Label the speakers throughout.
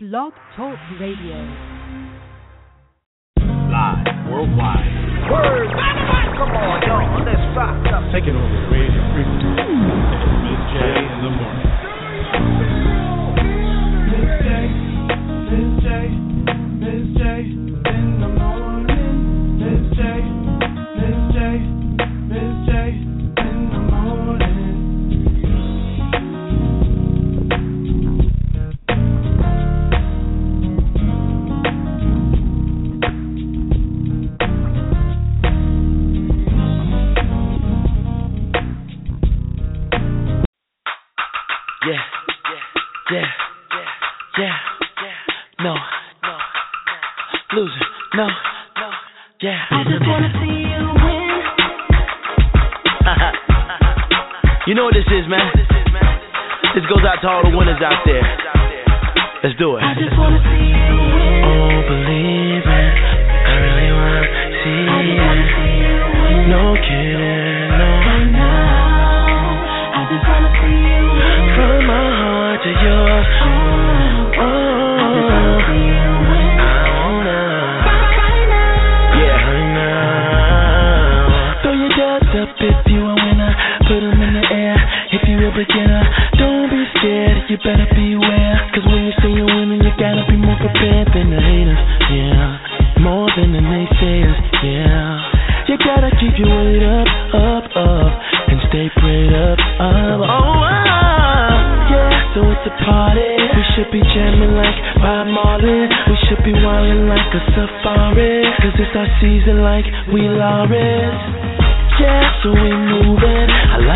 Speaker 1: Blog Talk Radio.
Speaker 2: Live worldwide.
Speaker 3: Word. Come on, y'all. Let's rock up.
Speaker 2: Taking over radio frequency. Miz J in the morning.
Speaker 4: Miz J, Miz J, Miz J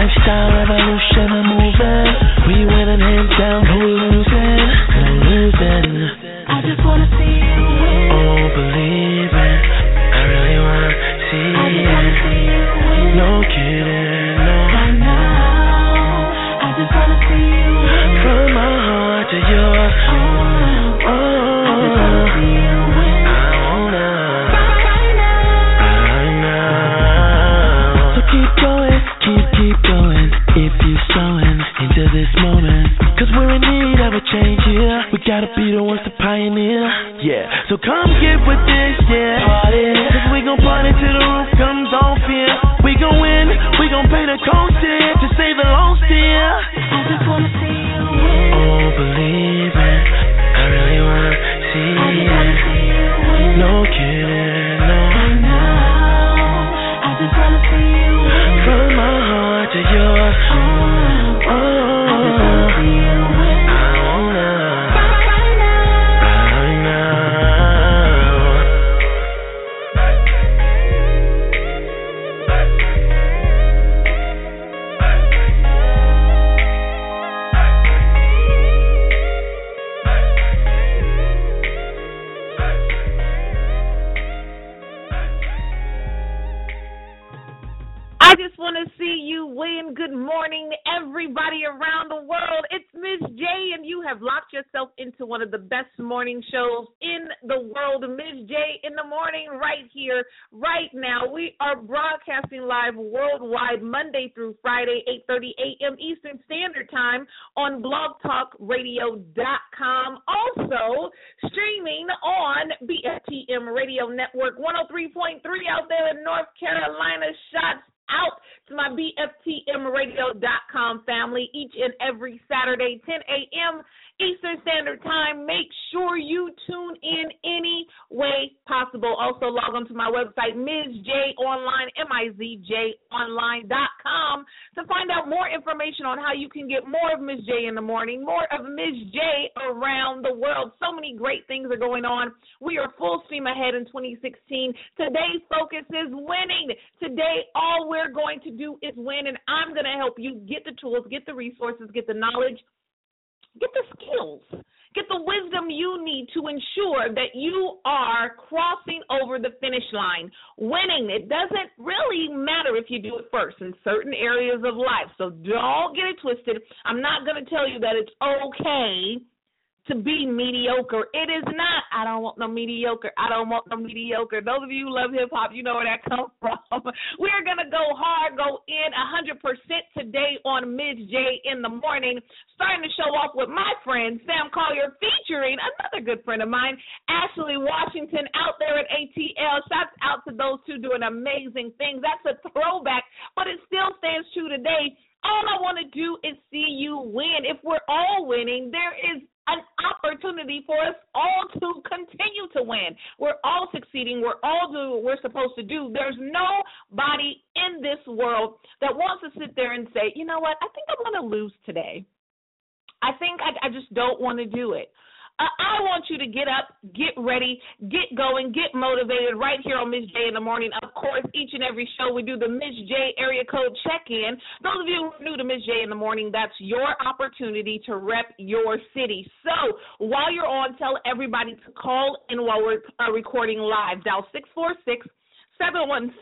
Speaker 5: lifestyle revolution, a moving.
Speaker 6: World. Miz J in the morning, right here, right now. We are broadcasting live worldwide, Monday through Friday, 8:30 a.m. Eastern Standard Time on BlogTalkRadio.com. Also streaming on BFTM Radio Network 103.3 out there in North Carolina. Shots out to my BFTMradio.com family each and every Saturday, 10 a.m. Eastern Standard Time. Make sure you tune in any way possible. Also, log on to my website, Miz J Online, M-I-Z-J Online.com to find out more information on how you can get more of Miz J in the morning, more of Miz J around the world. So many great things are going on. We are full steam ahead in 2016. Today's focus is winning. Today, all we're going to do is win, and I'm going to help you get the tools, get the resources, get the knowledge, get the skills, get the wisdom you need to ensure that you are crossing over the finish line, winning. It doesn't really matter if you do it first in certain areas of life. So don't get it twisted. I'm not going to tell you that it's okay to be mediocre. It is not. I don't want no mediocre. I don't want no mediocre. Those of you who love hip hop, you know where that comes from. We're gonna go hard, go in hundred percent today on Miz J in the morning. Starting to show off with my friend Sam Collier, featuring another good friend of mine, Ashley Washington, out there at ATL. Shouts out to those two doing amazing things. That's a throwback, but it still stands true today. All I want to do is see you win. If we're all winning, there is an opportunity for us all to continue to win. We're all succeeding. We're all doing what we're supposed to do. There's nobody in this world that wants to sit there and say, you know what, I think I'm going to lose today. I think I, I just don't want to do it. I want you to get up, get ready, get going, get motivated right here on Miz J in the morning. Of course, each and every show we do the Miz J area code check in. Those of you who are new to Miz J in the morning, that's your opportunity to rep your city. So while you're on, tell everybody to call in while we're uh, recording live. Dial 646 716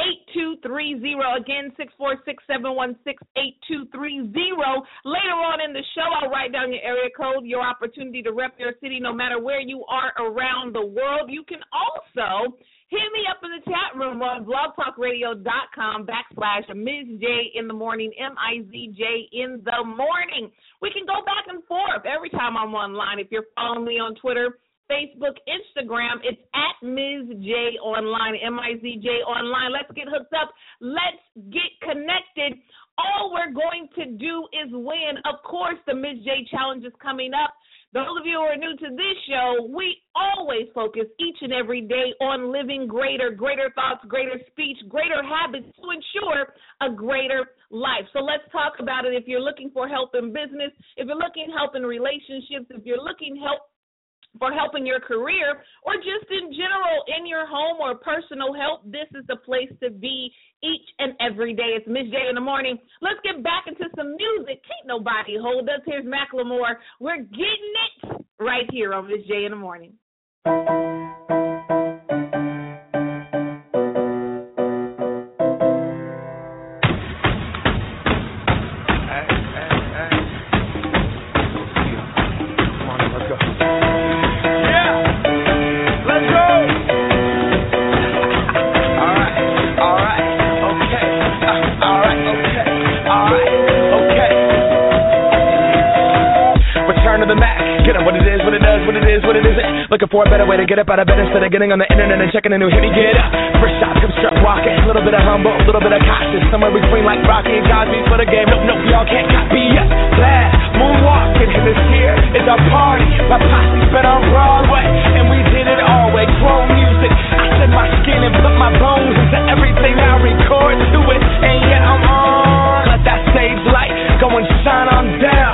Speaker 6: 8230. Again, 646-716-8230. Later on in the show, I'll write down your area code, your opportunity to rep your city no matter where you are around the world. You can also hit me up in the chat room on blogtalkradio.com backslash Miz J in the morning, M-I-Z-J in the morning. We can go back and forth every time I'm online. If you're following me on Twitter, Facebook, Instagram. It's at Miz J Online, M I Z J Online. Let's get hooked up. Let's get connected. All we're going to do is win. Of course, the Miz J Challenge is coming up. Those of you who are new to this show, we always focus each and every day on living greater, greater thoughts, greater speech, greater habits to ensure a greater life. So let's talk about it. If you're looking for help in business, if you're looking help in relationships, if you're looking help for helping your career or just in general in your home or personal help, this is the place to be each and every day. It's Miz J in the morning. Let's get back into some music. Can't nobody hold us. Here's Macklemore. We're getting it right here on Miz J in the morning.
Speaker 7: Way to get up out of bed instead of getting on the internet and checking a new hit. Me get up, first shot, come strut walking. A little bit of humble, a little bit of cautious. Somewhere between like Rocky and Cosby for the game. Nope, nope, y'all can't copy us. Glad moonwalking, and this here is our party. My posse's been on Broadway, and we did it all way. Chrome music, I shed my skin and put my bones into everything I record to it. And yeah, I'm on. Let that stage light go and shine on down.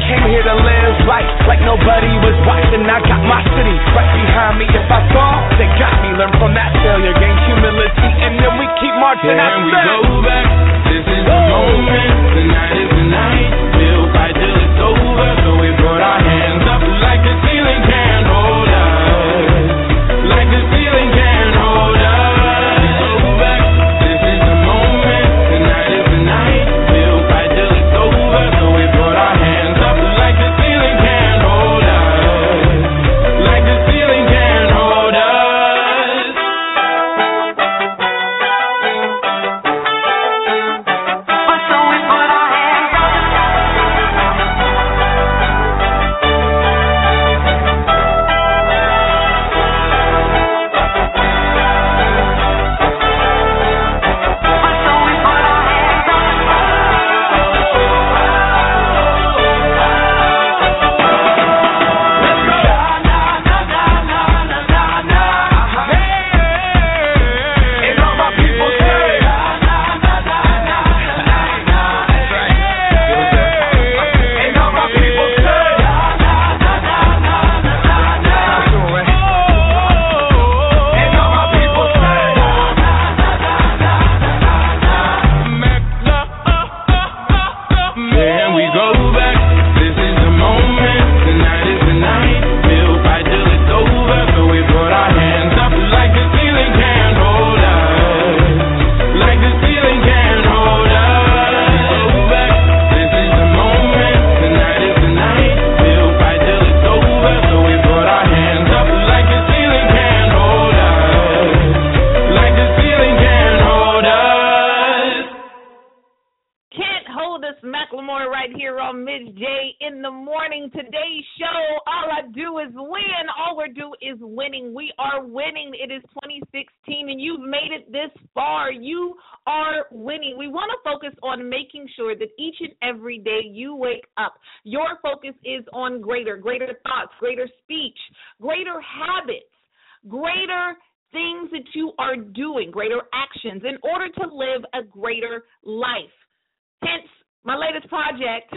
Speaker 6: winning. Today's show, all I do is win. All we do is winning. We are winning. It is 2016 and you've made it this far. You are winning. We want to focus on making sure that each and every day you wake up, your focus is on greater, greater thoughts, greater speech, greater habits, greater things that you are doing, greater actions in order to live a greater life. Hence, my latest project,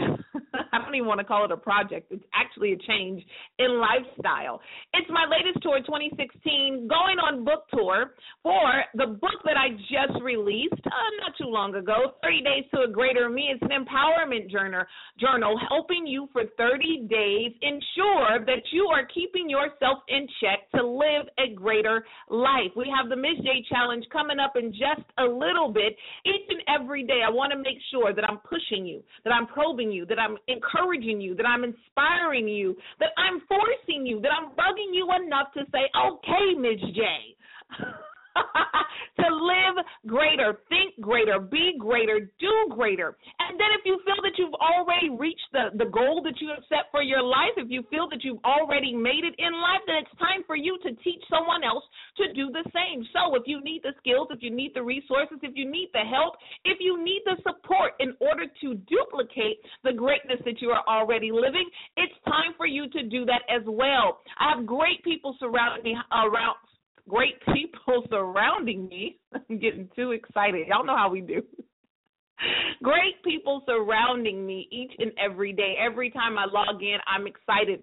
Speaker 6: I don't even want to call it a project. It's actually a change in lifestyle. It's my latest tour 2016, going on book tour for the book that I just released uh, not too long ago, 30 Days to a Greater Me. It's an empowerment journal, journal helping you for 30 days ensure that you are keeping yourself in check to live a greater life. We have the Miz J Challenge coming up in just a little bit. Each and every day, I want to make sure that I'm pushing you, that I'm probing you, that I'm encouraging you, that I'm inspiring you, that I'm forcing you, that I'm bugging you enough to say, okay, Miz J. to live greater, think greater, be greater, do greater. And then if you feel that you've already reached the, the goal that you have set for your life, if you feel that you've already made it in life, then it's time for you to teach someone else to do the same. So if you need the skills, if you need the resources, if you need the help, if you need the support in order to duplicate the greatness that you are already living, it's time for you to do that as well. I have great people surrounding me around great people surrounding me. I'm getting too excited. Y'all know how we do. Great people surrounding me each and every day. Every time I log in, I'm excited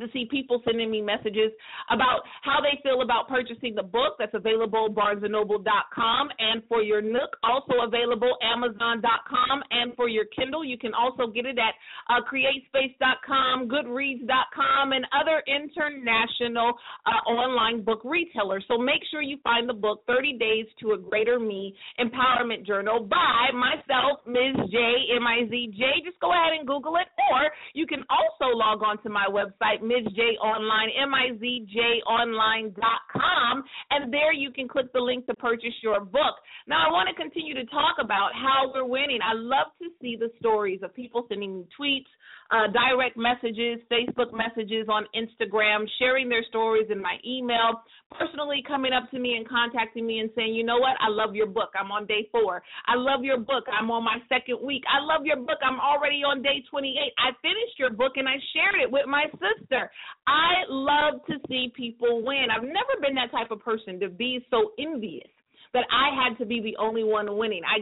Speaker 6: to see people sending me messages about how they feel about purchasing the book that's available barnesandnoble.com and for your nook also available amazon.com and for your kindle. You can also get it at uh, createspace.com goodreads.com and other international uh, online book retailers. So make sure you find the book 30 days to a greater me empowerment journal by myself miz j m i z j. Just go ahead and google it or you can also log on to my website Miz J Online, M-I-Z-J Online.com, and there you can click the link to purchase your book. Now, I want to continue to talk about how we're winning. I love to see the stories of people sending me tweets, uh, direct messages, Facebook messages on Instagram, sharing their stories in my email, personally coming up to me and contacting me and saying, you know what, I love your book. I'm on day four. I love your book. I'm on my second week. I love your book. I'm already on day 28. I finished your book and I shared it with my sister. I love to see people win. I've never been that type of person to be so envious that I had to be the only one winning. I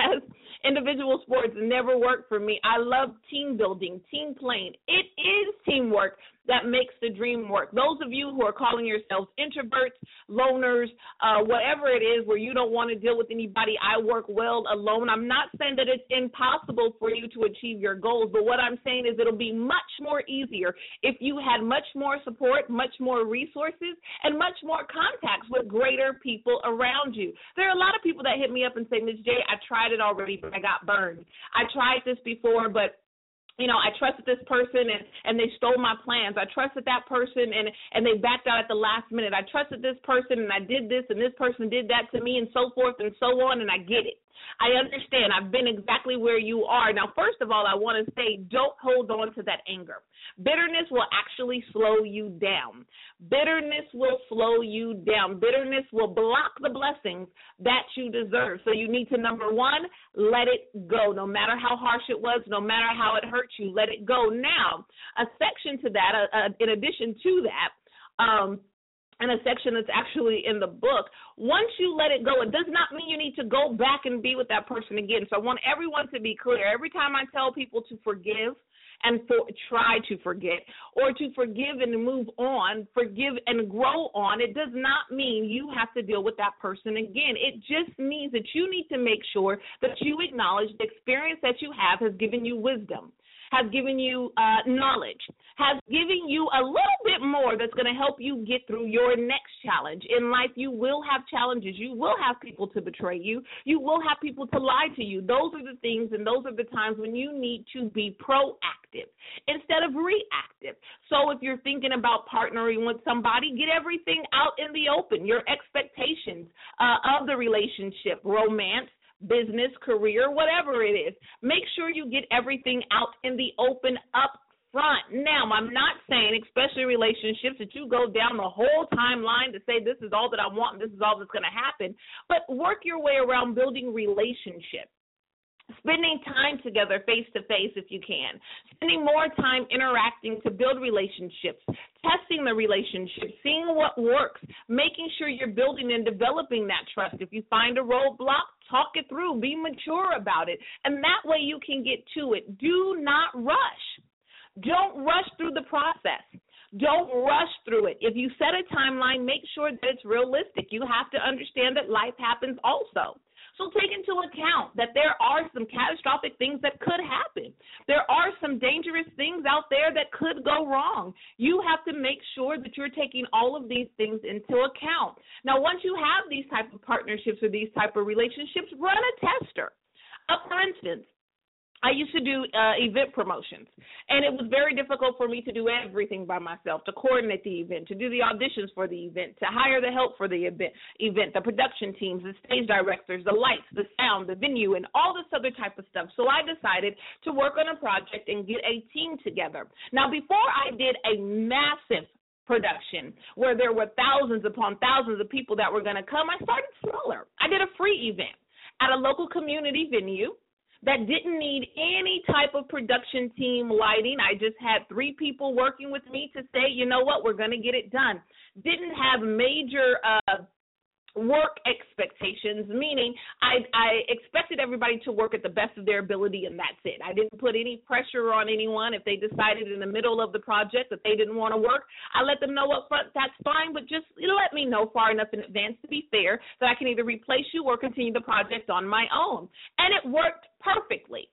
Speaker 6: guess individual sports never worked for me. I love team building, team playing. It is teamwork that makes the dream work. Those of you who are calling yourselves introverts, loners, uh, whatever it is where you don't want to deal with anybody, I work well alone. I'm not saying that it's impossible for you to achieve your goals, but what I'm saying is it'll be much more easier if you had much more support, much more resources, and much more contacts with greater people around you. There are a lot of people that hit me up and say, Miz J, I tried it already, but I got burned. I tried this before, but you know, I trusted this person and and they stole my plans. I trusted that person and and they backed out at the last minute. I trusted this person and I did this and this person did that to me and so forth and so on and I get it. I understand. I've been exactly where you are. Now, first of all, I want to say don't hold on to that anger. Bitterness will actually slow you down. Bitterness will slow you down. Bitterness will block the blessings that you deserve. So you need to, number one, let it go. No matter how harsh it was, no matter how it hurt you, let it go. Now, a section to that, uh, uh, in addition to that, um, and a section that's actually in the book. Once you let it go, it does not mean you need to go back and be with that person again. So I want everyone to be clear. Every time I tell people to forgive, and for, try to forget or to forgive and move on, forgive and grow on, it does not mean you have to deal with that person again. It just means that you need to make sure that you acknowledge the experience that you have has given you wisdom has given you uh, knowledge, has given you a little bit more that's going to help you get through your next challenge. In life, you will have challenges. You will have people to betray you. You will have people to lie to you. Those are the things and those are the times when you need to be proactive instead of reactive. So if you're thinking about partnering with somebody, get everything out in the open, your expectations uh, of the relationship, romance, business, career, whatever it is. Make sure you get everything out in the open up front. Now, I'm not saying, especially relationships, that you go down the whole timeline to say this is all that I want this is all that's going to happen, but work your way around building relationships spending time together face to face if you can, spending more time interacting to build relationships, testing the relationship, seeing what works, making sure you're building and developing that trust. If you find a roadblock, talk it through, be mature about it, and that way you can get to it. Do not rush. Don't rush through the process. Don't rush through it. If you set a timeline, make sure that it's realistic. You have to understand that life happens also. So take into account that there are some catastrophic things that could happen. There are some dangerous things out there that could go wrong. You have to make sure that you're taking all of these things into account. Now, once you have these type of partnerships or these type of relationships, run a tester. Uh, for instance, I used to do uh, event promotions, and it was very difficult for me to do everything by myself, to coordinate the event, to do the auditions for the event, to hire the help for the event, event, the production teams, the stage directors, the lights, the sound, the venue, and all this other type of stuff. So I decided to work on a project and get a team together. Now, before I did a massive production where there were thousands upon thousands of people that were going to come, I started smaller. I did a free event at a local community venue that didn't need any type of production team lighting. I just had three people working with me to say, you know what, we're going to get it done. Didn't have major uh, work expectations, meaning I, I expected everybody to work at the best of their ability, and that's it. I didn't put any pressure on anyone. If they decided in the middle of the project that they didn't want to work, I let them know up front that's fine, but just let me know far enough in advance to be fair that I can either replace you or continue the project on my own. And it worked perfectly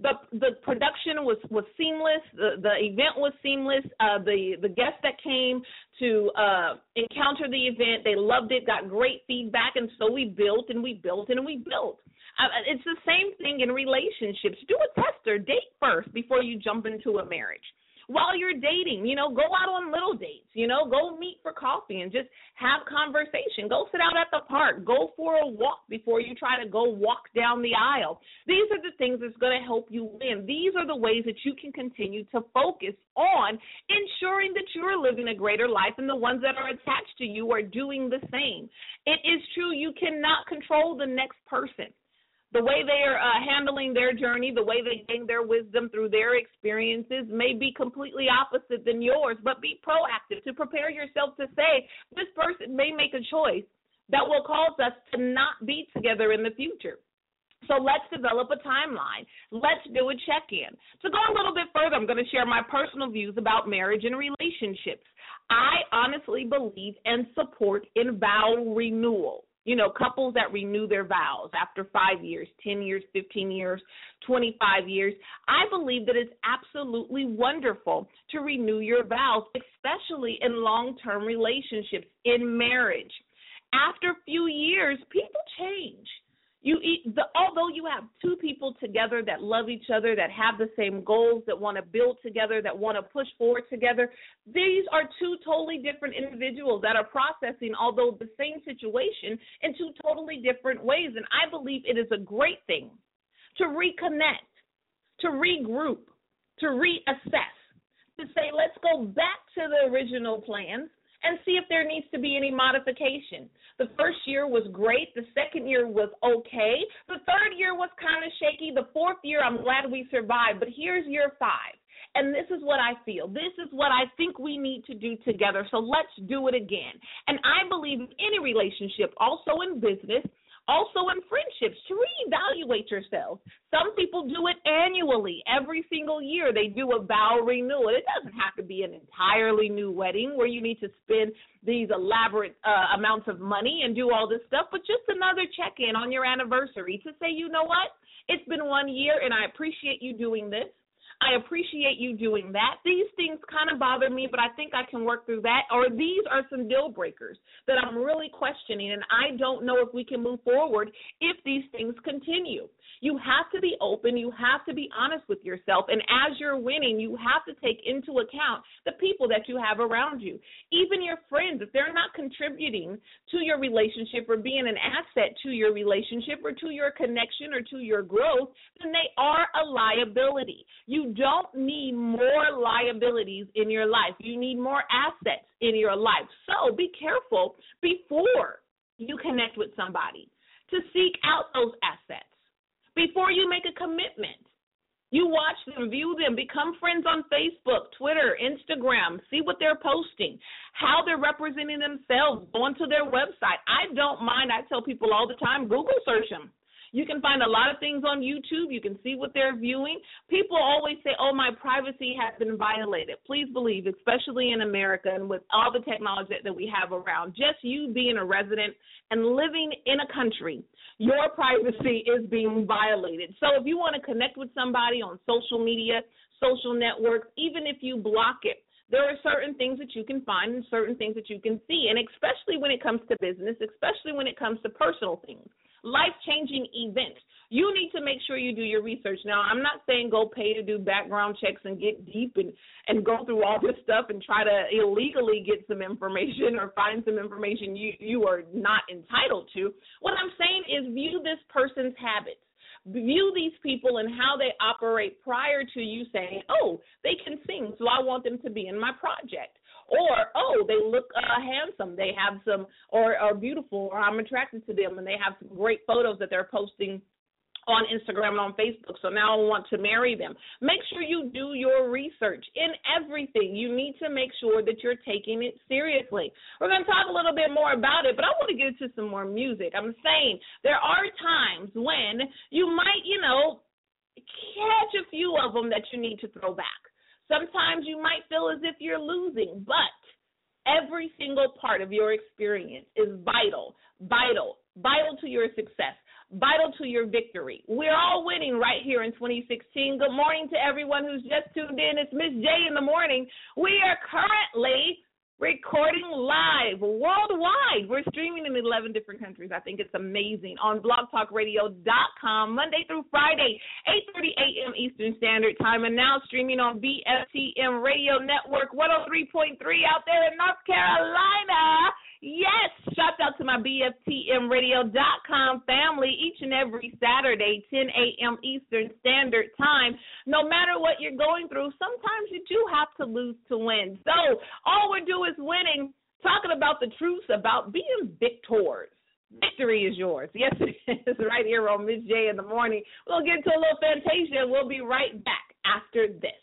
Speaker 6: the the production was was seamless. The the event was seamless. Uh, the the guests that came to uh, encounter the event, they loved it, got great feedback, and so we built and we built and we built. Uh, it's the same thing in relationships. Do a tester, date first before you jump into a marriage while you're dating. You know, go out on little dates. You know, go meet for coffee and just have conversation. Go sit out at the park. Go for a walk before you try to go walk down the aisle. These are the things that's going to help you win. These are the ways that you can continue to focus on ensuring that you're living a greater life and the ones that are attached to you are doing the same. It is true you cannot control the next person the way they are uh, handling their journey, the way they gain their wisdom through their experiences may be completely opposite than yours, but be proactive to prepare yourself to say, this person may make a choice that will cause us to not be together in the future. So let's develop a timeline. Let's do a check in. To go a little bit further, I'm going to share my personal views about marriage and relationships. I honestly believe and support in vow renewal you know, couples that renew their vows after five years, 10 years, 15 years, 25 years. I believe that it's absolutely wonderful to renew your vows, especially in long term relationships, in marriage. After a few years, people change. You eat the, although you have two people together that love each other, that have the same goals, that want to build together, that want to push forward together. These are two totally different individuals that are processing, although the same situation, in two totally different ways. And I believe it is a great thing to reconnect, to regroup, to reassess, to say, let's go back to the original plans and see if there needs to be any modification. The first year was great. The second year was okay. The third year was kind of shaky. The fourth year, I'm glad we survived. But here's year five. And this is what I feel. This is what I think we need to do together. So let's do it again. And I believe in any relationship, also in business, also in friendships, to reevaluate yourself. Some people do it annually. Every single year they do a vow renewal. It doesn't have to be an entirely new wedding where you need to spend these elaborate uh, amounts of money and do all this stuff, but just another check in on your anniversary to say, you know what? It's been one year and I appreciate you doing this. I appreciate you doing that. These things kind of bother me, but I think I can work through that. Or these are some deal breakers that I'm really questioning, and I don't know if we can move forward if these things continue. You have to be open. You have to be honest with yourself. And as you're winning, you have to take into account the people that you have around you. Even your friends, if they're not contributing to your relationship or being an asset to your relationship or to your connection or to your growth, then they are a liability. You don't need more liabilities in your life. You need more assets in your life. So be careful before you connect with somebody to seek out those assets before you make a commitment. You watch them, view them, become friends on Facebook, Twitter, Instagram, see what they're posting, how they're representing themselves, go onto their website. I don't mind, I tell people all the time, Google search them. You can find a lot of things on YouTube. You can see what they're viewing. People always say, oh, my privacy has been violated. Please believe, especially in America and with all the technology that we have around, just you being a resident and living in a country, your privacy is being violated. So if you want to connect with somebody on social media, social networks, even if you block it, there are certain things that you can find and certain things that you can see. And especially when it comes to business, especially when it comes to personal things life changing event. You need to make sure you do your research. Now, I'm not saying go pay to do background checks and get deep and, and go through all this stuff and try to illegally get some information or find some information you, you are not entitled to. What I'm saying is view this person's habits view these people and how they operate prior to you saying, oh, they can sing, so I want them to be in my project or oh they look uh, handsome they have some or are beautiful or i'm attracted to them and they have some great photos that they're posting on Instagram and on Facebook. So now I want to marry them. Make sure you do your research in everything. You need to make sure that you're taking it seriously. We're going to talk a little bit more about it, but I want to get into some more music. I'm saying there are times when you might, you know, catch a few of them that you need to throw back. Sometimes you might feel as if you're losing, but every single part of your experience is vital, vital, vital to your success, vital to your victory. We're all winning right here in 2016. Good morning to everyone who's just tuned in. It's Miz J in the morning. We are currently recording live worldwide. We're streaming in 11 different countries. I think it's amazing on blogtalkradio.com Monday through Friday, 8:30 a.m. Eastern Standard Time and now streaming on BFTM Radio Network 103.3 out there in North Carolina. Yes, shout out to my BFTMradio.com family each and every Saturday, 10 a.m. Eastern Standard Time. No matter what you're going through, sometimes you do have to lose to win. So all we do is winning, talking about the truth about being victors. Victory is yours. Yes, it is right here on Miz J in the morning. We'll get to a little Fantasia. We'll be right back after this.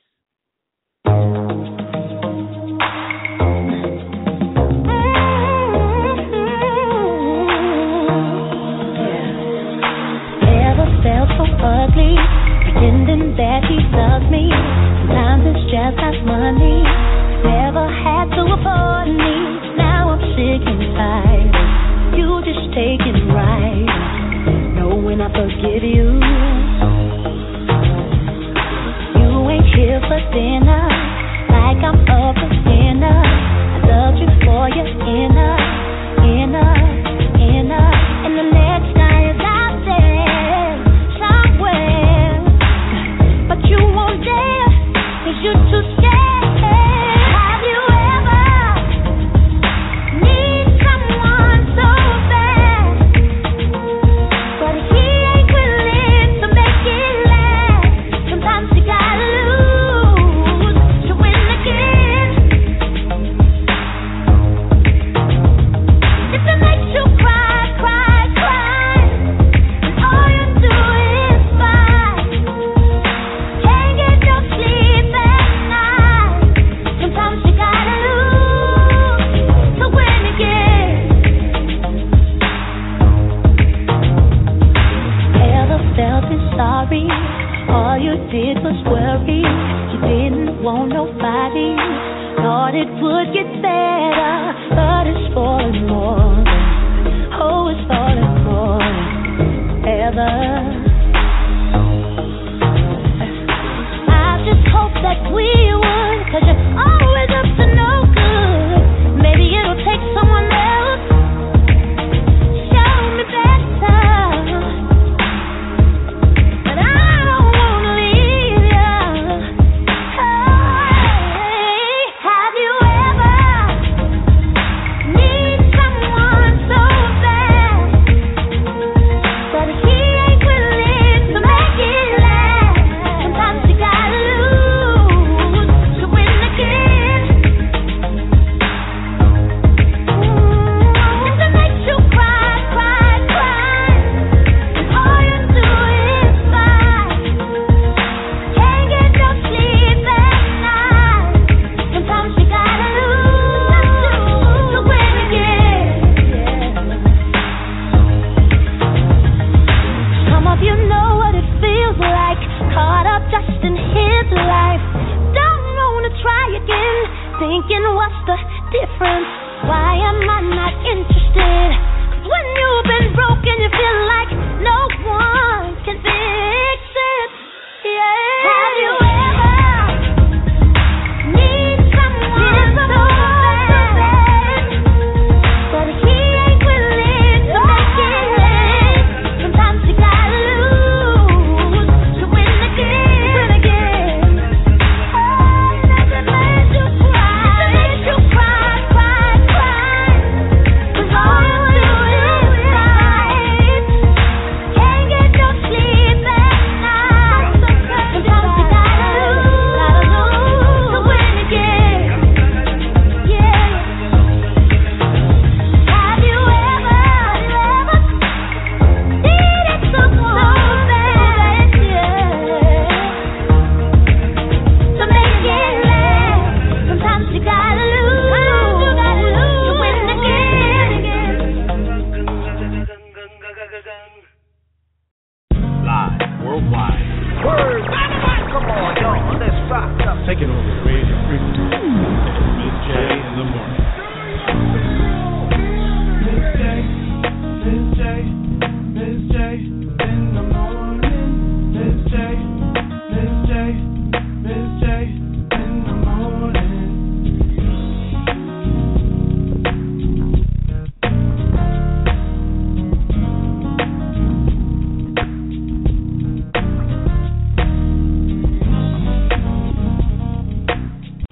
Speaker 8: Ugly, pretending that he loves me. Sometimes it's just not money. Never had to afford me. Now I'm sick and tired. You just taking right. Knowing I forgive. You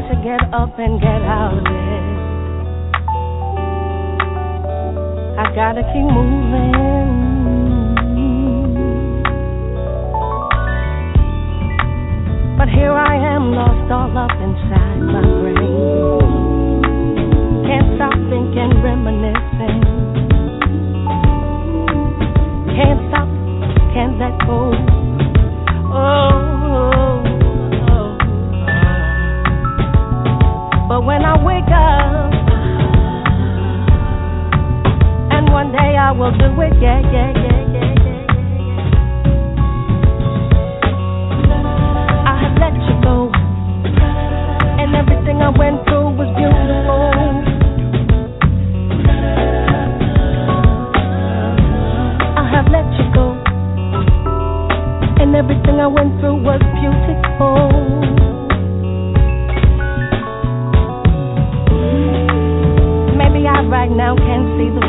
Speaker 9: got to get up and get out of bed. I gotta keep moving. But here I am, lost all up inside my brain. Can't stop thinking, reminiscing. Can't stop, can't let go. God will do it. Yeah, yeah, yeah, yeah, yeah. I have let you go, and everything I went through was beautiful. I have let you go, and everything I went through was beautiful. right now can't see the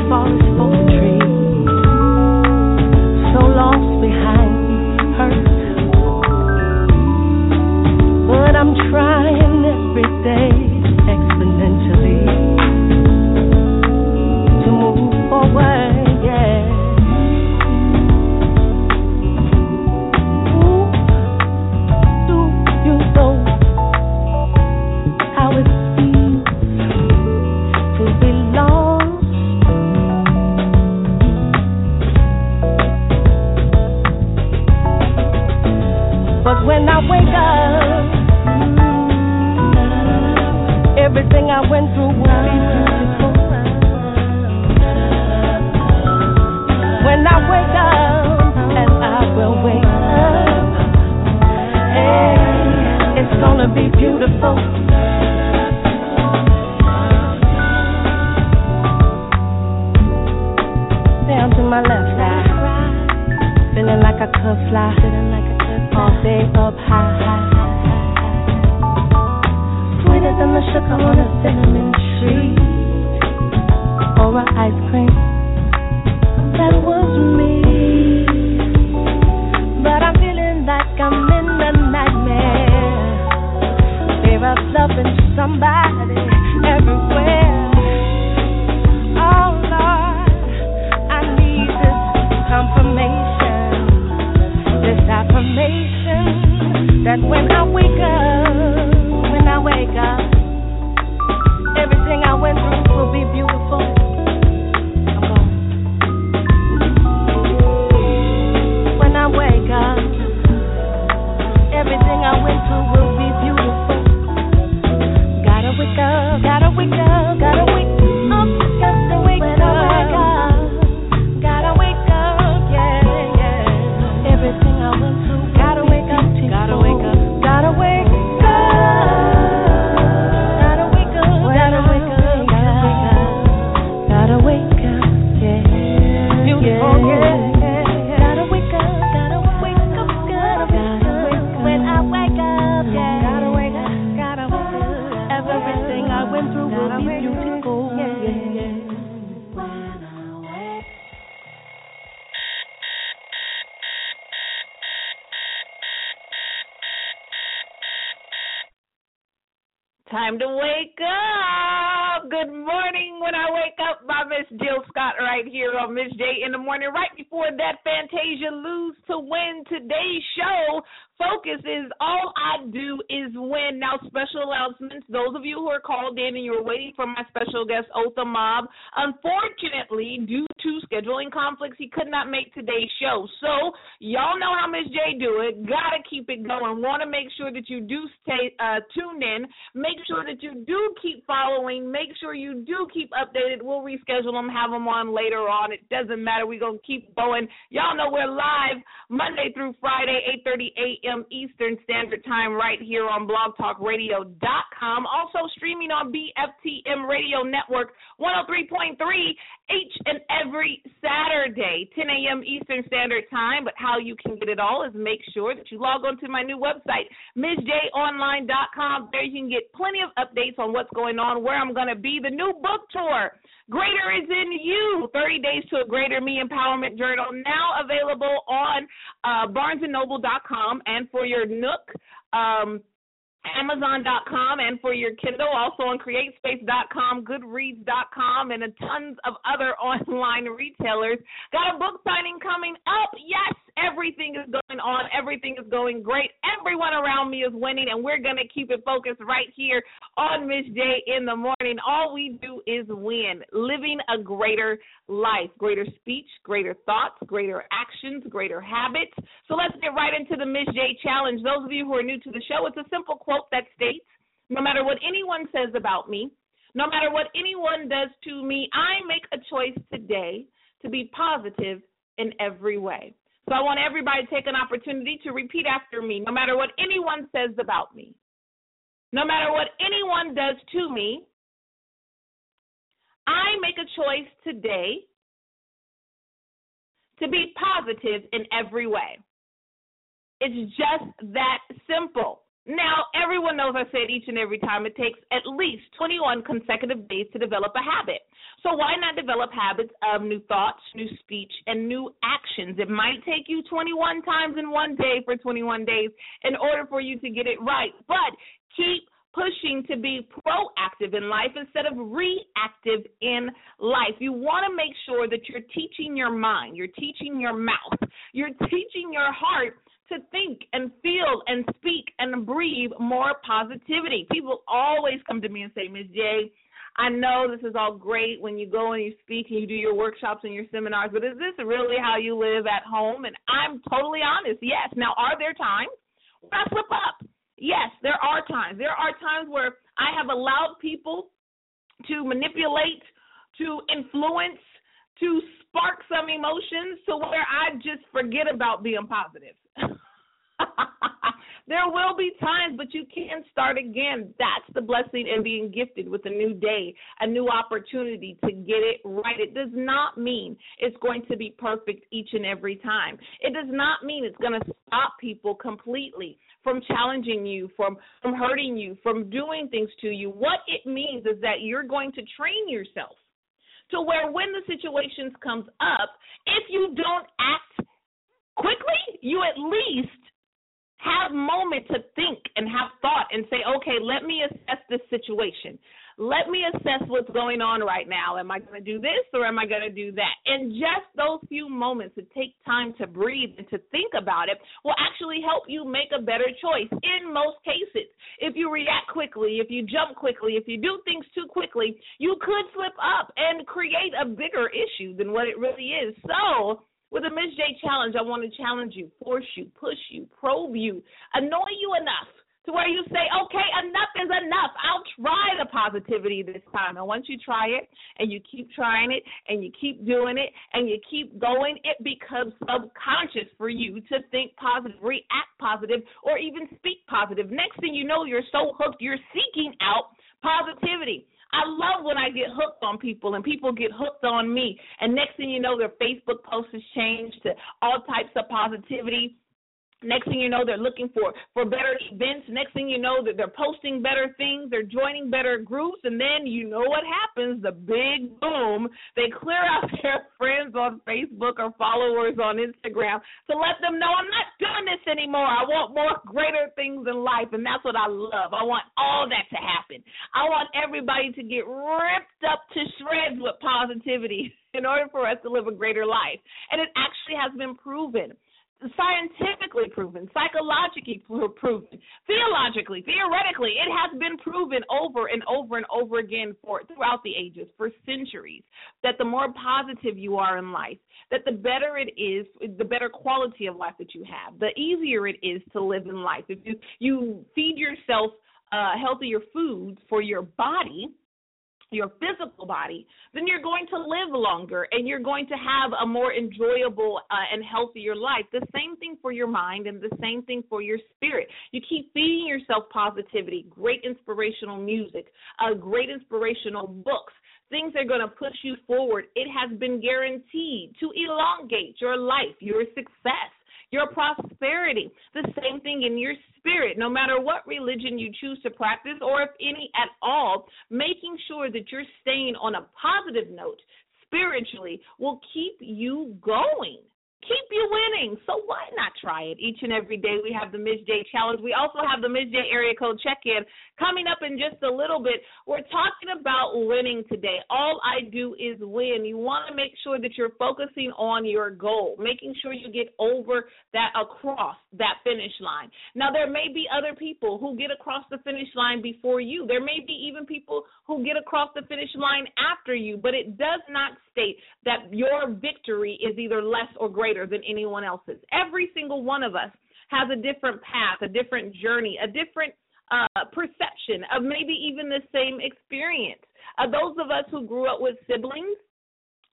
Speaker 6: today's show. Focus is all I do is win. Now special announcements. Those of you who are called in and you're waiting for my special guest Otha Mob. Unfortunately, due to scheduling conflicts, he could not make today's show. So y'all know how Miz J do it. Gotta keep it going. Want to make sure that you do stay uh, tuned in. Make sure that you do keep following. Make sure you do keep updated. We'll reschedule them, have them on later on. It doesn't matter. We're gonna keep going. Y'all know we're live Monday through Friday, 8:30 a.m. Eastern Standard Time, right here on BlogTalkRadio.com. Also streaming on BFTM Radio Network 103.3 each and every Saturday, 10 a.m. Eastern Standard Time. But how you can get it all is make sure that you log on to my new website, MizJOnline.com. There you can get plenty of updates on what's going on, where I'm going to be, the new book tour. Greater is in you. 30 Days to a Greater Me Empowerment Journal, now available on uh, BarnesandNoble.com and for your Nook. Um, Amazon.com and for your Kindle, also on CreateSpace.com, Goodreads.com, and a tons of other online retailers. Got a book signing coming up. Yes, everything is going on. Everything is going great. Everyone around me is winning, and we're going to keep it focused right here on Miz J in the morning. All we do is win, living a greater life, greater speech, greater thoughts, greater actions, greater habits. So let's get right into the Miz J challenge. Those of you who are new to the show, it's a simple quote that states No matter what anyone says about me, no matter what anyone does to me, I make a choice today to be positive in every way. So I want everybody to take an opportunity to repeat after me. No matter what anyone says about me, no matter what anyone does to me, I make a choice today to be positive in every way. It's just that simple. Now, everyone knows I say it each and every time it takes at least 21 consecutive days to develop a habit. So, why not develop habits of new thoughts, new speech, and new actions? It might take you 21 times in one day for 21 days in order for you to get it right. But keep pushing to be proactive in life instead of reactive in life. You want to make sure that you're teaching your mind, you're teaching your mouth, you're teaching your heart to think and feel and speak and breathe more positivity. People always come to me and say, Miz J, I know this is all great when you go and you speak and you do your workshops and your seminars, but is this really how you live at home? And I'm totally honest. Yes. Now, are there times where I slip up? Yes, there are times. There are times where I have allowed people to manipulate, to influence, to spark some emotions to where I just forget about being positive. there will be times, but you can start again. That's the blessing in being gifted with a new day, a new opportunity to get it right. It does not mean it's going to be perfect each and every time. It does not mean it's going to stop people completely from challenging you, from from hurting you, from doing things to you. What it means is that you're going to train yourself to where when the situations comes up, if you don't act quickly, you at least have moment to think and have thought and say, okay, let me assess this situation. Let me assess what's going on right now. Am I going to do this or am I going to do that? And just those few moments to take time to breathe and to think about it will actually help you make a better choice in most cases. If you react quickly, if you jump quickly, if you do things too quickly, you could slip up and create a bigger issue than what it really is. So, with a Miz J challenge, I want to challenge you, force you, push you, probe you, annoy you enough to where you say, okay, enough is enough. I'll try the positivity this time. And once you try it and you keep trying it and you keep doing it and you keep going, it becomes subconscious for you to think positive, react positive, or even speak positive. Next thing you know, you're so hooked, you're seeking out positivity. I love when I get hooked on people and people get hooked on me. And next thing you know, their Facebook post has changed to all types of positivity Next thing you know, they're looking for for better events. Next thing you know, that they're posting better things, they're joining better groups, and then you know what happens? The big boom. They clear out their friends on Facebook or followers on Instagram to let them know I'm not doing this anymore. I want more greater things in life, and that's what I love. I want all that to happen. I want everybody to get ripped up to shreds with positivity in order for us to live a greater life. And it actually has been proven scientifically proven, psychologically proven, theologically, theoretically, it has been proven over and over and over again for throughout the ages, for centuries, that the more positive you are in life, that the better it is, the better quality of life that you have, the easier it is to live in life. If you you feed yourself uh, healthier foods for your body, your physical body, then you're going to live longer and you're going to have a more enjoyable uh, and healthier life. The same thing for your mind and the same thing for your spirit. You keep feeding yourself positivity, great inspirational music, uh, great inspirational books. Things are going to push you forward. It has been guaranteed to elongate your life, your success your prosperity. The same thing in your spirit, no matter what religion you choose to practice or if any at all, making sure that you're staying on a positive note spiritually will keep you going keep you winning. So why not try it each and every day? We have the Miz J challenge. We also have the Miz J area code check in coming up in just a little bit. We're talking about winning today. All I do is win. You want to make sure that you're focusing on your goal, making sure you get over that across that finish line. Now there may be other people who get across the finish line before you. There may be even people who get across the finish line after you, but it does not state that your victory is either less or greater greater than anyone else's. Every single one of us has a different path, a different journey, a different uh, perception of maybe even the same experience. Uh, those of us who grew up with siblings,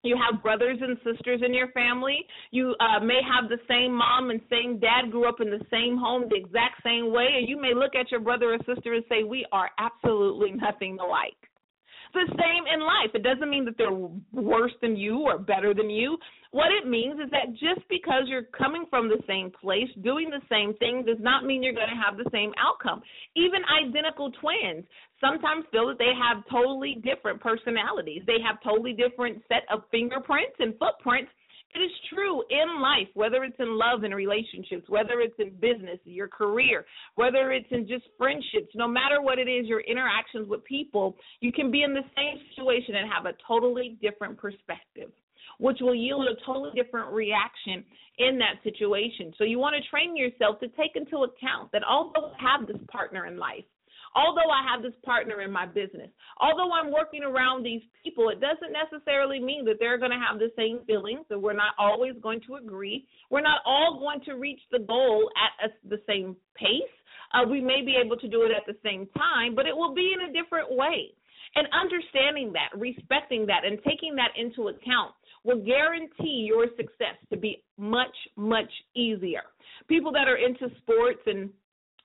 Speaker 6: you have brothers and sisters in your family. You uh, may have the same mom and same dad grew up in the same home the exact same way, and you may look at your brother or sister and say, We are absolutely nothing alike the same in life. It doesn't mean that they're worse than you or better than you. What it means is that just because you're coming from the same place, doing the same thing, does not mean you're going to have the same outcome. Even identical twins sometimes feel that they have totally different personalities. They have totally different set of fingerprints and footprints it is true in life, whether it's in love and relationships, whether it's in business, your career, whether it's in just friendships, no matter what it is, your interactions with people, you can be in the same situation and have a totally different perspective, which will yield a totally different reaction in that situation. So you want to train yourself to take into account that although I have this partner in life, although I have this partner in my business, although I'm working around these people, it doesn't necessarily mean that they're going to have the same feelings, that we're not always going to agree. We're not all going to reach the goal at a, the same pace. Uh, we may be able to do it at the same time, but it will be in a different way. And understanding that, respecting that, and taking that into account will guarantee your success to be much, much easier. People that are into sports and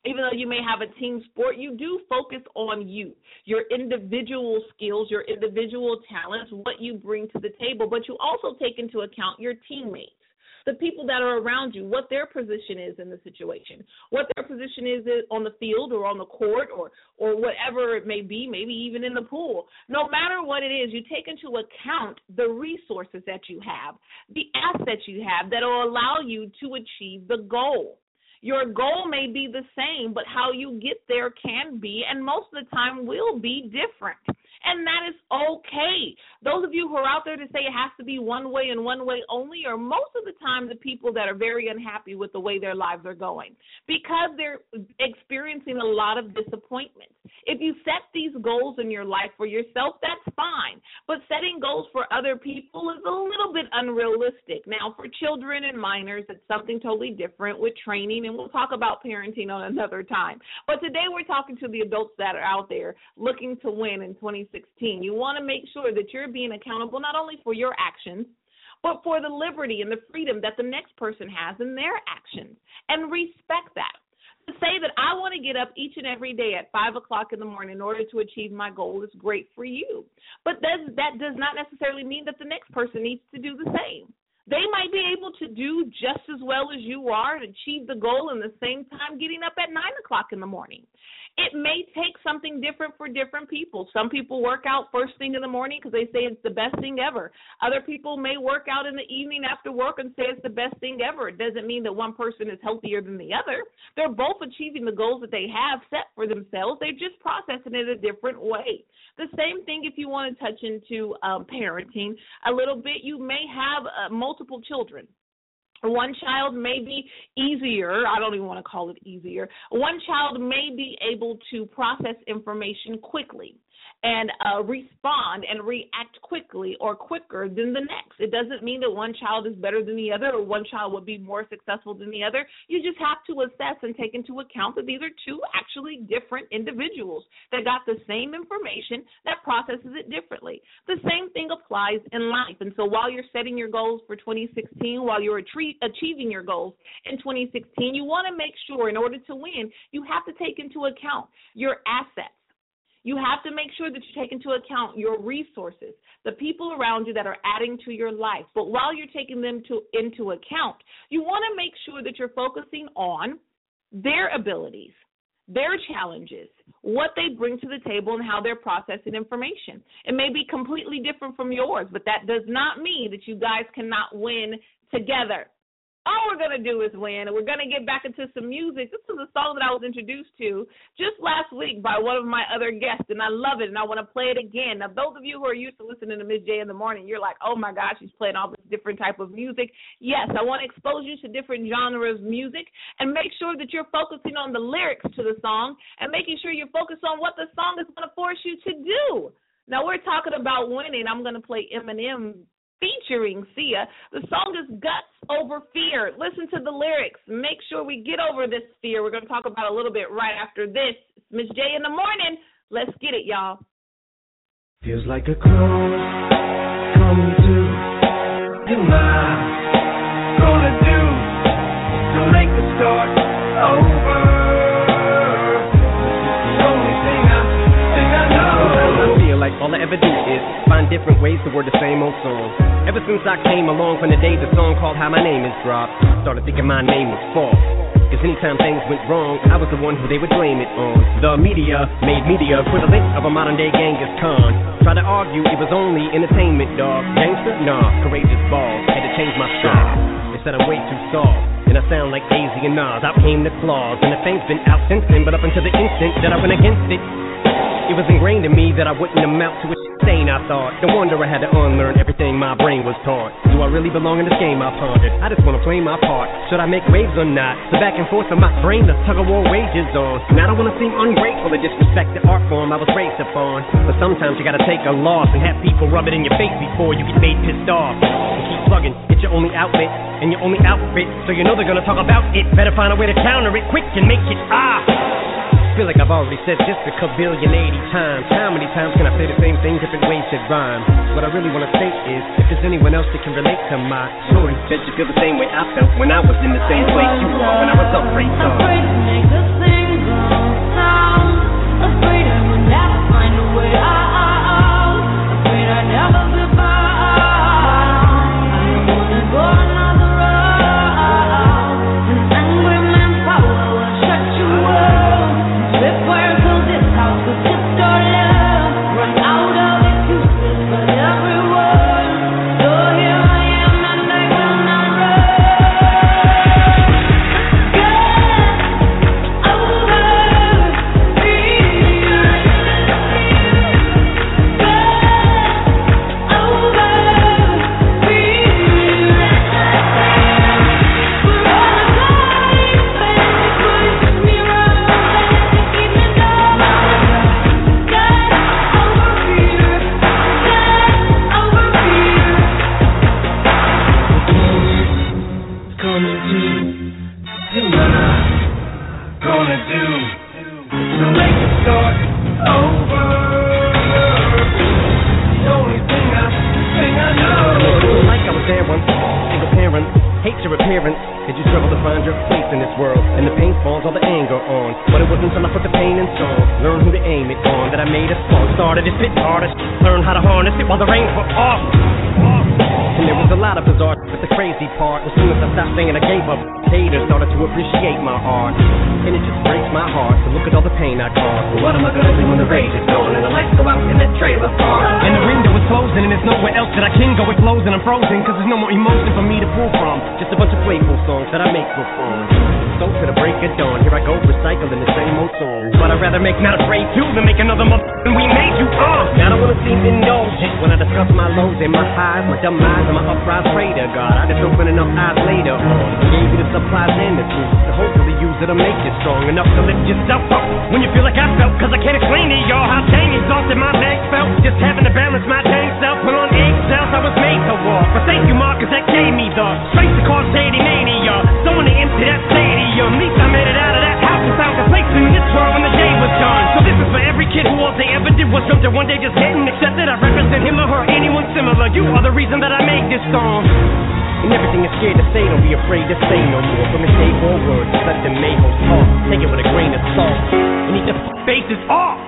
Speaker 6: even though you may have a team sport, you do focus on you, your individual skills, your individual talents, what you bring to the table, but you also take into account your teammates. The people that are around you, what their position is in the situation, what their position is on the field or on the court or or whatever it may be, maybe even in the pool. No matter what it is, you take into account the resources that you have, the assets you have that will allow you to achieve the goal. Your goal may be the same, but how you get there can be, and most of the time will be different. And that is okay. Those of you who are out there to say it has to be one way and one way only are most of the time the people that are very unhappy with the way their lives are going because they're experiencing a lot of disappointment. If you set these goals in your life for yourself, that's fine. But setting goals for other people is a little bit unrealistic. Now, for children and minors, it's something totally different with training, and we'll talk about parenting on another time. But today we're talking to the adults that are out there looking to win in 2016. You want to make sure that you're being accountable not only for your actions, but for the liberty and the freedom that the next person has in their actions and respect that. To say that I want to get up each and every day at five o'clock in the morning in order to achieve my goal is great for you. But that does not necessarily mean that the next person needs to do the same. They might be able to do just as well as you are and achieve the goal in the same time getting up at nine o'clock in the morning. It may take something different for different people. Some people work out first thing in the morning because they say it's the best thing ever. Other people may work out in the evening after work and say it's the best thing ever. It doesn't mean that one person is healthier than the other. They're both achieving the goals that they have set for themselves. They're just processing it a different way. The same thing if you want to touch into um, parenting a little bit. You may have uh, multiple children one child may be easier, I don't even want to call it easier. One child may be able to process information quickly and uh, respond and react quickly or quicker than the next. It doesn't mean that one child is better than the other or one child would be more successful than the other. You just have to assess and take into account that these are two actually different individuals that got the same information that processes it differently. The same thing applies in life. And so while you're setting your goals for 2016, while you're achieving your goals in 2016, you want to make sure in order to win, you have to take into account your assets you have to make sure that you take into account your resources, the people around you that are adding to your life. But while you're taking them to, into account, you want to make sure that you're focusing on their abilities, their challenges, what they bring to the table, and how they're processing information. It may be completely different from yours, but that does not mean that you guys cannot win together all we're going to do is win. And we're going to get back into some music. This is a song that I was introduced to just last week by one of my other guests, and I love it, and I want to play it again. Now, those of you who are used to listening to Miz J in the morning, you're like, oh my gosh, she's playing all this different type of music. Yes, I want to expose you to different genres of music and make sure that you're focusing on the lyrics to the song and making sure you're focused on what the song is going to force you to do. Now we're talking about winning. I'm going to play Eminem featuring Sia. The song is Guts Over Fear. Listen to the lyrics. Make sure we get over this fear. We're going to talk about a little bit right after this. Miz J in the morning. Let's get it, y'all.
Speaker 10: Feels like a close coming to do my gonna do to make the start
Speaker 11: Ever do is find different ways to word the same old song. Ever since I came along from the day the song called How My Name Is dropped, started thinking my name was false. Cause anytime things went wrong, I was the one who they would blame it on. The media made media equivalent of a modern day Genghis Khan. Tried to argue it was only entertainment, dog. Gangster? Nah, courageous balls. Had to change my style. They said I'm way too soft. And I sound like Daisy and Nas. Out came the claws. And the fame's been out since then, but up until the instant that I went against it. It was ingrained in me that I wouldn't amount to a stain, I thought. No wonder I had to unlearn everything my brain was taught. Do I really belong in this game? I pondered. I just wanna play my part. Should I make waves or not? So back and forth in my brain, the tug of war wages on. And I don't wanna seem ungrateful or disrespect the art form I was raised upon. But sometimes you gotta take a loss and have people rub it in your face before you get made pissed off. And keep plugging, it's your only outlet and your only outfit. So you know they're gonna talk about it. Better find a way to counter it quick and make it ah feel like I've already said this a kabillion eighty times. How many times can I say the same thing, different ways that rhyme? What I really wanna say is, if there's anyone else that can relate to my story, bet you feel the same way I felt when I was in the same place you were when I was
Speaker 12: Afraid to make sound. Afraid I never find a way out.
Speaker 11: Appearance. Did you struggle to find your place in this world? And the pain falls all the anger on. But it wasn't until I put the pain in song, learn who to aim it on, that I made a song. Started to spit hardest, learn how to harness it while the rains were off. And there was a lot of bizarre, but the crazy part was soon as I stopped singing, I gave up. Haters started to appreciate my art, and it just breaks my heart to look at all the pain I caused. But what am I gonna do when the rage is gone and the lights go out in that trailer park? And the window is closing, and there's nowhere else that I can go. It flows and I'm frozen, cause there's no more emotion for me to pull from. Just a bunch of playful songs that I make for fun. So to the break of dawn, here I go recycling the same old songs. But I'd rather make not afraid to than make another mother than we made you uh. Now I don't wanna seem indulgent when I discuss my lows and my highs, my eyes and my uprise. Pray to God, I just open enough eyes later on. Gave you the supplies and the tools to hopefully use it to make you strong enough to lift yourself up when you feel like I felt. Cause I can't explain to y'all how dang exhausted my legs felt. Just having to balance my dang self. Put on eggshells, I was made to walk. But thank you, Marcus, that gave me the strength to cause shady mania. Someone to empty that stadium. At least I made it out of that house and found place in this world when the day was done. So this is for every kid who all they ever did was to one day just getting accepted. I represent him or her, anyone similar. You are the reason that I made this song. And everything is scared to say, don't be afraid to say no more. From this day forward, let the mayhem talk. Take it with a grain of salt. And eat the f- faces off.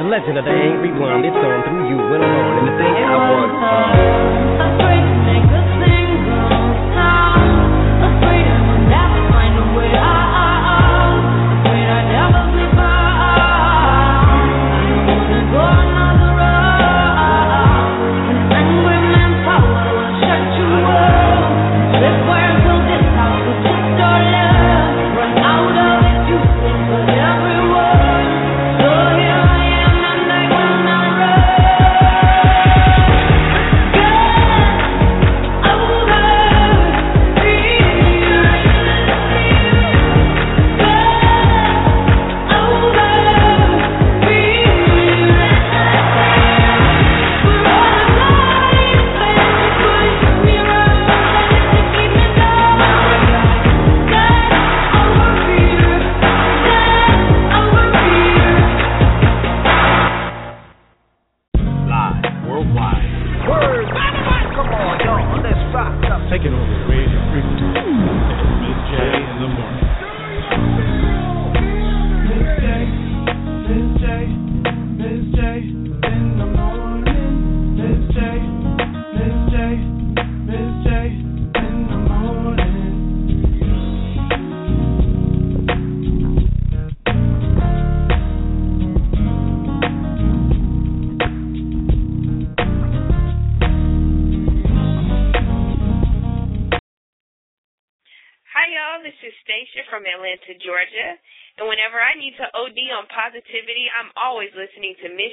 Speaker 11: The legend of the angry blonde, it's on through you and alone. And the thing I was.
Speaker 5: Always listening to
Speaker 6: Miz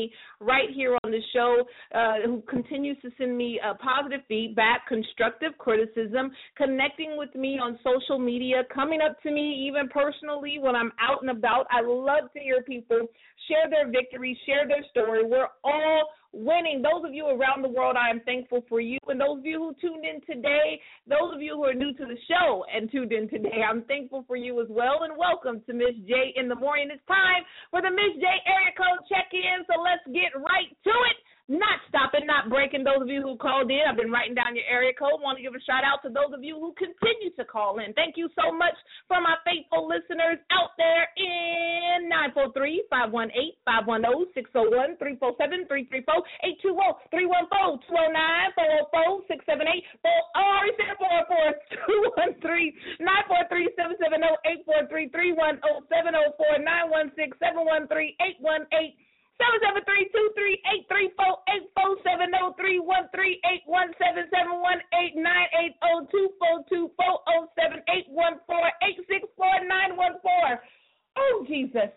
Speaker 6: me right here on the show, uh, who continues to send me uh, positive feedback, constructive criticism, connecting with me on social media, coming up to me even personally when I'm out and about. I love to hear people share their victories, share their story. We're all winning. Those of you around the world, I am thankful for you. And those of you who tuned in today, those of you who are new to the show and tuned in today, I'm thankful for you as well. And welcome to Miz J in the morning. It's time for the Miz J area code check in. So let's get right to it not stopping, not breaking. Those of you who called in, I've been writing down your area code. Want to give a shout out to those of you who continue to call in. Thank you so much for my faithful listeners out there in 943 518 510 601 347 334 820 314 209 404 678 4 Oh, he said 404 213 943 770 843 310 704 916 713 818 Seven seven three two three eight three four eight four seven zero three one three eight one seven seven one eight nine eight zero two four two four zero seven eight one four eight six four nine one four. Oh Jesus.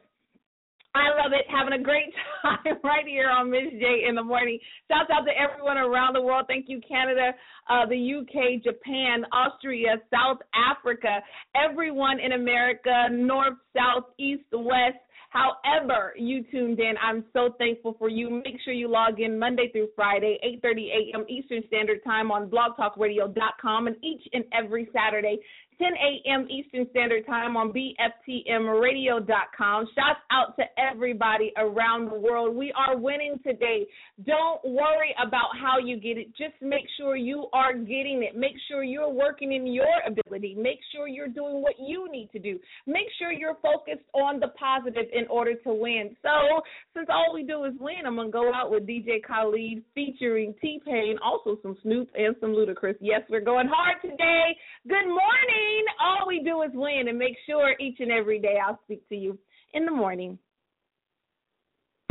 Speaker 6: I love it. Having a great time right here on Miz J in the morning. Shouts out to everyone around the world. Thank you, Canada, uh, the UK, Japan, Austria, South Africa, everyone in America, North, South, East, West, However, you tuned in, I'm so thankful for you. Make sure you log in Monday through Friday, 8:30 a.m. Eastern Standard Time on blogtalkradio.com and each and every Saturday 10 a.m. Eastern Standard Time on BFTMRadio.com. Shouts out to everybody around the world. We are winning today. Don't worry about how you get it. Just make sure you are getting it. Make sure you're working in your ability. Make sure you're doing what you need to do. Make sure you're focused on the positive in order to win. So, since all we do is win, I'm going to go out with DJ Khaled featuring T Pain, also some Snoop and some Ludacris. Yes, we're going hard today. Good morning win. All we do is win and make sure each and every day I'll speak to you in the morning.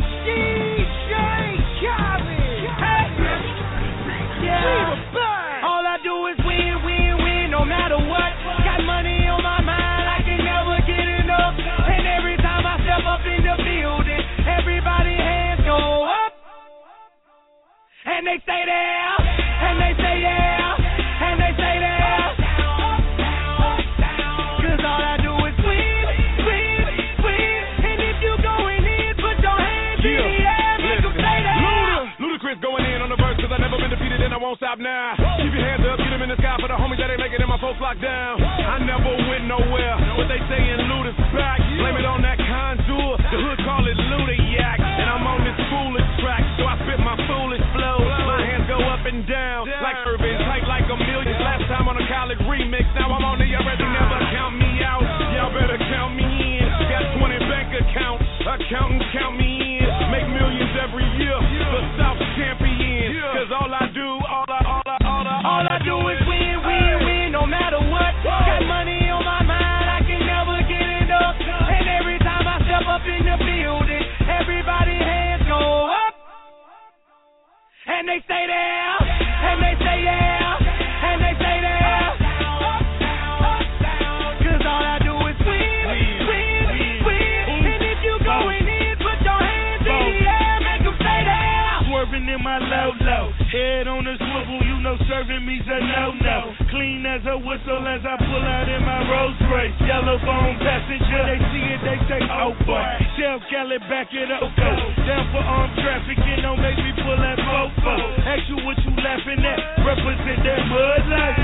Speaker 13: DJ Khaled. Hey. Yeah. All I do is win, win, win, no matter what. Got money on my mind, I can never get enough. And every time I step up in the building, everybody hands go up. And they stay there,
Speaker 2: won't stop now. Keep your hands up, get them in the sky for the homies that ain't making it, my folks locked down. I never went nowhere, but they saying loot is back. Blame it on that contour, the hood call it Ludiac. And I'm on this foolish track, so I spit my foolish flow. My hands go up and down, like Irving, tight like a million. Last time on a college remix, now I'm on the already never count me out. Y'all better count me in. Got 20 bank accounts, accountants count me in. Make millions every year, the South champion. Cause all I do, all I, all I, all I,
Speaker 13: all I do is win, win, win, no matter what. Got money on my mind, I can never get enough. And every time I step up in the building, everybody hands go up. And they stay there, and they say yeah, Head on a swivel, you
Speaker 14: know serving me's a no-no. Clean as a whistle as I pull out in my Rolls Royce. Yellow bone passenger, they see it, they say, oh boy. Shell galley back it up, go. Down for armed traffic, don't make me pull that fofo. Ask you what you laughing at, represent that mud life.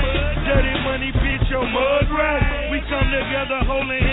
Speaker 14: Dirty money, bitch, your mud right. We come together holding